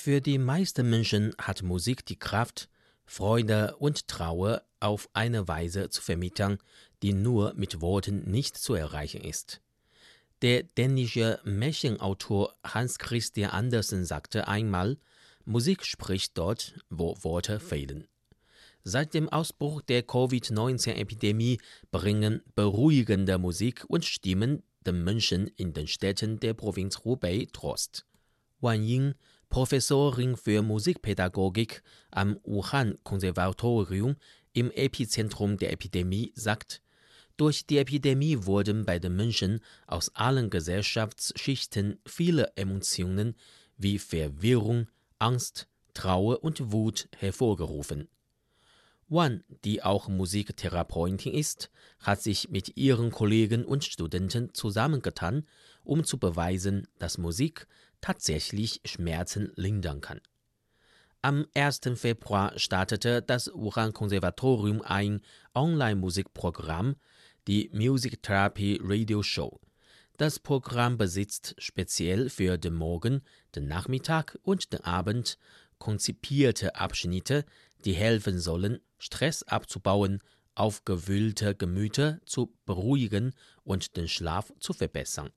Für die meisten Menschen hat Musik die Kraft, Freude und Trauer auf eine Weise zu vermitteln, die nur mit Worten nicht zu erreichen ist. Der dänische Märchenautor Hans Christian Andersen sagte einmal, Musik spricht dort, wo Worte fehlen. Seit dem Ausbruch der Covid-19-Epidemie bringen beruhigende Musik und Stimmen den Menschen in den Städten der Provinz Hubei Trost. Wan Ying, Professorin für Musikpädagogik am Wuhan-Konservatorium im Epizentrum der Epidemie, sagt, durch die Epidemie wurden bei den Menschen aus allen Gesellschaftsschichten viele Emotionen wie Verwirrung, Angst, Trauer und Wut hervorgerufen. Wan, die auch Musiktherapeutin ist, hat sich mit ihren Kollegen und Studenten zusammengetan, um zu beweisen, dass Musik tatsächlich Schmerzen lindern kann. Am 1. Februar startete das Wuhan-Konservatorium ein Online-Musikprogramm, die Music Therapy Radio Show. Das Programm besitzt speziell für den Morgen, den Nachmittag und den Abend konzipierte Abschnitte, die helfen sollen, Stress abzubauen, aufgewühlte Gemüter zu beruhigen und den Schlaf zu verbessern.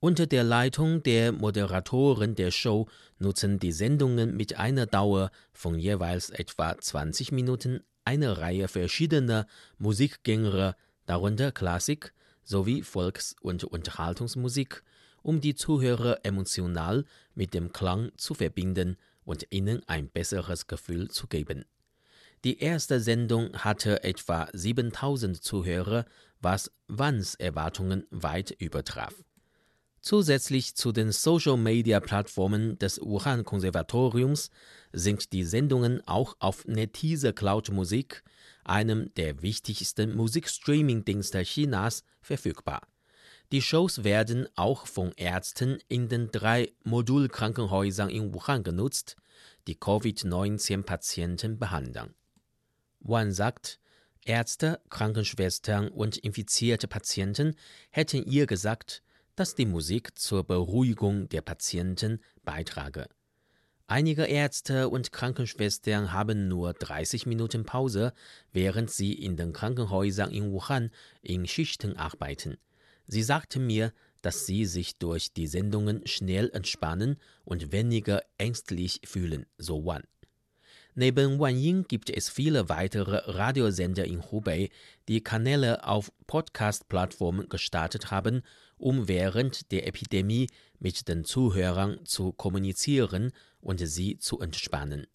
Unter der Leitung der Moderatoren der Show nutzen die Sendungen mit einer Dauer von jeweils etwa 20 Minuten eine Reihe verschiedener Musikgenre, darunter Klassik sowie Volks- und Unterhaltungsmusik, um die Zuhörer emotional mit dem Klang zu verbinden und ihnen ein besseres Gefühl zu geben. Die erste Sendung hatte etwa 7000 Zuhörer, was Wans Erwartungen weit übertraf. Zusätzlich zu den Social-Media-Plattformen des Wuhan-Konservatoriums sind die Sendungen auch auf Netise Cloud Musik, einem der wichtigsten Musikstreaming-Dienste Chinas, verfügbar. Die Shows werden auch von Ärzten in den drei Modulkrankenhäusern in Wuhan genutzt, die Covid-19-Patienten behandeln. Wan sagt, Ärzte, Krankenschwestern und infizierte Patienten hätten ihr gesagt, dass die Musik zur Beruhigung der Patienten beitrage. Einige Ärzte und Krankenschwestern haben nur 30 Minuten Pause, während sie in den Krankenhäusern in Wuhan in Schichten arbeiten. Sie sagten mir, dass sie sich durch die Sendungen schnell entspannen und weniger ängstlich fühlen, so Wan. Neben Ying gibt es viele weitere Radiosender in Hubei, die Kanäle auf Podcast-Plattformen gestartet haben, um während der Epidemie mit den Zuhörern zu kommunizieren und sie zu entspannen.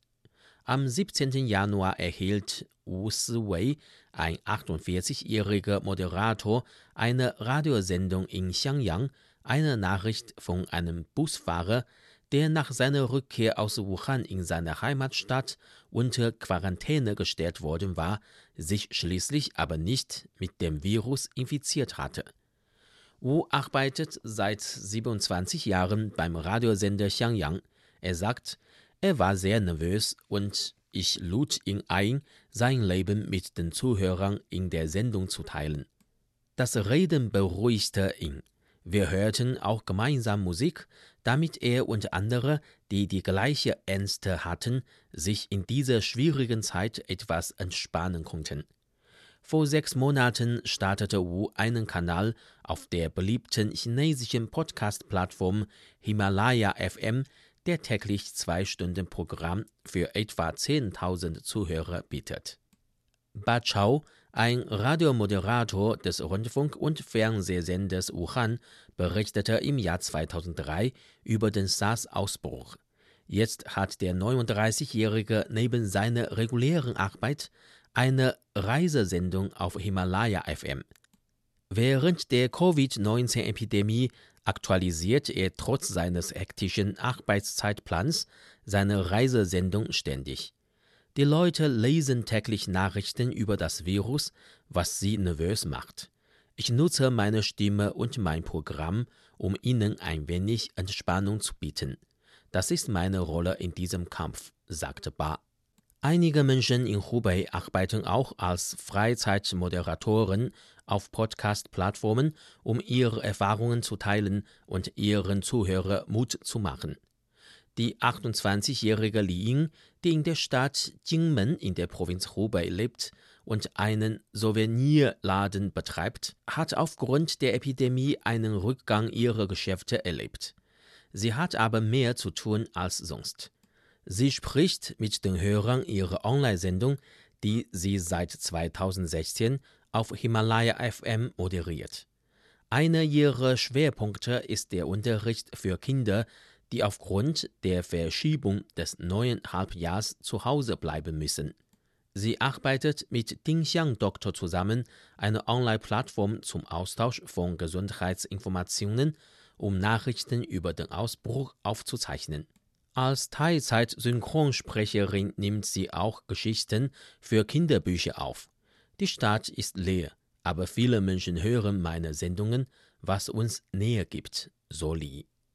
Am 17. Januar erhielt Wu Siwei, ein 48-jähriger Moderator, eine Radiosendung in Xiangyang, eine Nachricht von einem Busfahrer, der nach seiner Rückkehr aus Wuhan in seine Heimatstadt unter Quarantäne gestellt worden war, sich schließlich aber nicht mit dem Virus infiziert hatte. Wu arbeitet seit 27 Jahren beim Radiosender Xiangyang. Er sagt, er war sehr nervös und ich lud ihn ein, sein Leben mit den Zuhörern in der Sendung zu teilen. Das Reden beruhigte ihn. Wir hörten auch gemeinsam Musik, damit er und andere, die die gleiche Ängste hatten, sich in dieser schwierigen Zeit etwas entspannen konnten. Vor sechs Monaten startete Wu einen Kanal auf der beliebten chinesischen Podcast-Plattform Himalaya FM, der täglich zwei Stunden Programm für etwa 10.000 Zuhörer bietet. Ba Chao ein Radiomoderator des Rundfunk- und Fernsehsenders Wuhan berichtete im Jahr 2003 über den SARS-Ausbruch. Jetzt hat der 39-Jährige neben seiner regulären Arbeit eine Reisesendung auf Himalaya FM. Während der Covid-19-Epidemie aktualisiert er trotz seines hektischen Arbeitszeitplans seine Reisesendung ständig. Die Leute lesen täglich Nachrichten über das Virus, was sie nervös macht. Ich nutze meine Stimme und mein Programm, um ihnen ein wenig Entspannung zu bieten. Das ist meine Rolle in diesem Kampf, sagte Ba. Einige Menschen in Hubei arbeiten auch als Freizeitmoderatoren auf Podcast-Plattformen, um ihre Erfahrungen zu teilen und ihren Zuhörern Mut zu machen. Die 28-jährige Li Ying, die in der Stadt Jingmen in der Provinz Hubei lebt und einen Souvenirladen betreibt, hat aufgrund der Epidemie einen Rückgang ihrer Geschäfte erlebt. Sie hat aber mehr zu tun als sonst. Sie spricht mit den Hörern ihrer Online-Sendung, die sie seit 2016 auf Himalaya FM moderiert. Einer ihrer Schwerpunkte ist der Unterricht für Kinder, die aufgrund der Verschiebung des neuen Halbjahrs zu Hause bleiben müssen. Sie arbeitet mit Ding Xiang Doktor zusammen, einer Online-Plattform zum Austausch von Gesundheitsinformationen, um Nachrichten über den Ausbruch aufzuzeichnen. Als Teilzeit-Synchronsprecherin nimmt sie auch Geschichten für Kinderbücher auf. Die Stadt ist leer, aber viele Menschen hören meine Sendungen, was uns näher gibt, so Li.